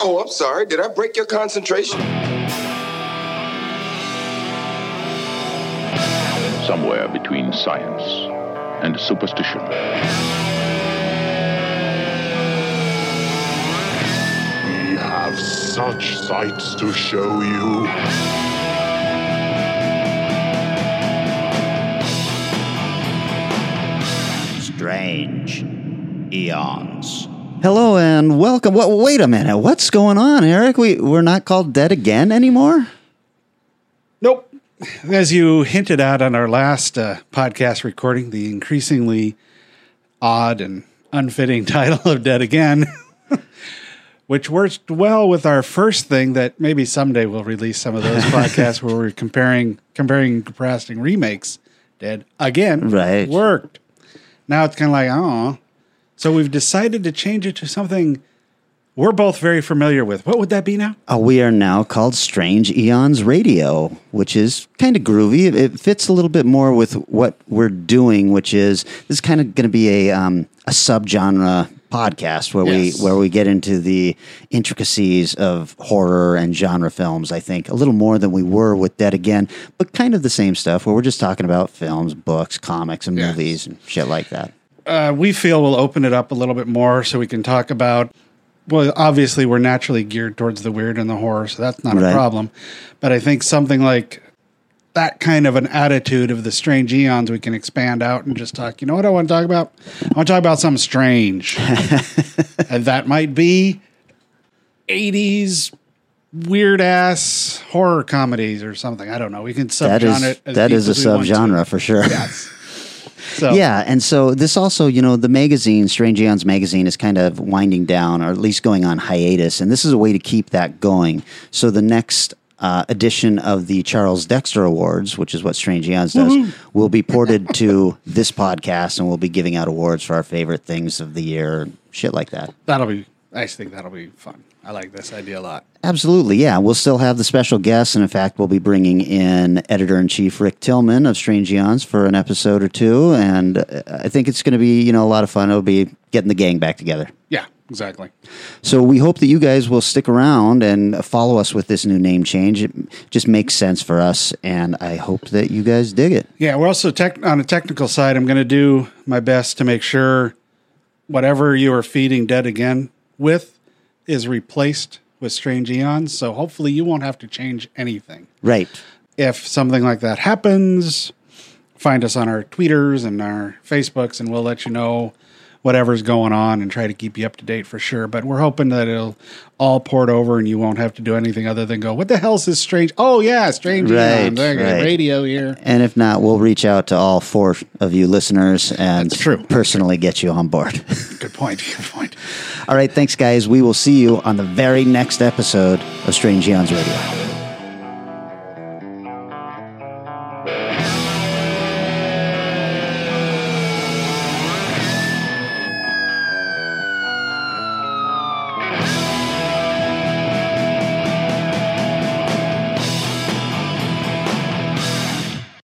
Oh, I'm sorry. Did I break your concentration? somewhere between science and superstition. We have such sights to show you. Strange Aeons. Hello and welcome. What, wait a minute. What's going on, Eric? We we're not called dead again anymore. Nope. As you hinted at on our last uh, podcast recording, the increasingly odd and unfitting title of Dead Again, which worked well with our first thing that maybe someday we'll release some of those podcasts where we're comparing comparing and contrasting remakes. Dead Again Right. worked. Now it's kind of like, oh. So we've decided to change it to something we're both very familiar with. What would that be now? Uh, we are now called Strange Aeons Radio, which is kind of groovy. It, it fits a little bit more with what we're doing, which is this is kind of going to be a um, a subgenre podcast where Yes. we where we get into the intricacies of horror and genre films. I think a little more than we were with Dead Again, but kind of the same stuff where we're just talking about films, books, comics, and Yes. movies and shit like that. Uh, we feel we'll open it up a little bit more so we can talk about. Well, obviously, we're naturally geared towards the weird and the horror, so that's not Right. a problem. But I think something like that kind of an attitude of the strange eons, we can expand out and just talk. You know what I want to talk about? I want to talk about something strange, and that might be '80s weird ass horror comedies or something. I don't know. We can That subgenre is it. as that a as we subgenre for sure. So, Yeah, and so this also, you know, the magazine, Strange Aeons magazine, is kind of winding down, or at least going on hiatus, and this is a way to keep that going. So the next uh, edition of the Charles Dexter Awards, which is what Strange Aeons does, will be ported to this podcast, and we'll be giving out awards for our favorite things of the year, shit like that. that'll be. I just think that'll be fun. I like this idea a lot. Absolutely, yeah. We'll still have the special guests, and in fact, we'll be bringing in editor in chief Rick Tillman of Strange Aeons for an episode or two, and uh, I think it's going to be you know a lot of fun. It'll be getting the gang back together. Yeah, exactly. So we hope that you guys will stick around and follow us with this new name change. It just makes sense for us, and I hope that you guys dig it. Yeah, we're also tech, on a technical side. I'm going to do my best to make sure whatever you are feeding Dead Again with is replaced with Strange Aeons. So hopefully you won't have to change anything. Right. If something like that happens, find us on our tweeters and our Facebooks, and we'll let you know whatever's going on and try to keep you up to date for sure. But we're hoping that it'll all port over and you won't have to do anything other than go, "What the hell's this strange?" Oh yeah, Strange Right, Aeons. Right. radio here. And if not, we'll reach out to all four of you listeners and That's true. personally get you on board. Good point. Good point. All right, thanks, guys. We will see you on the very next episode of Strange Aeons Radio.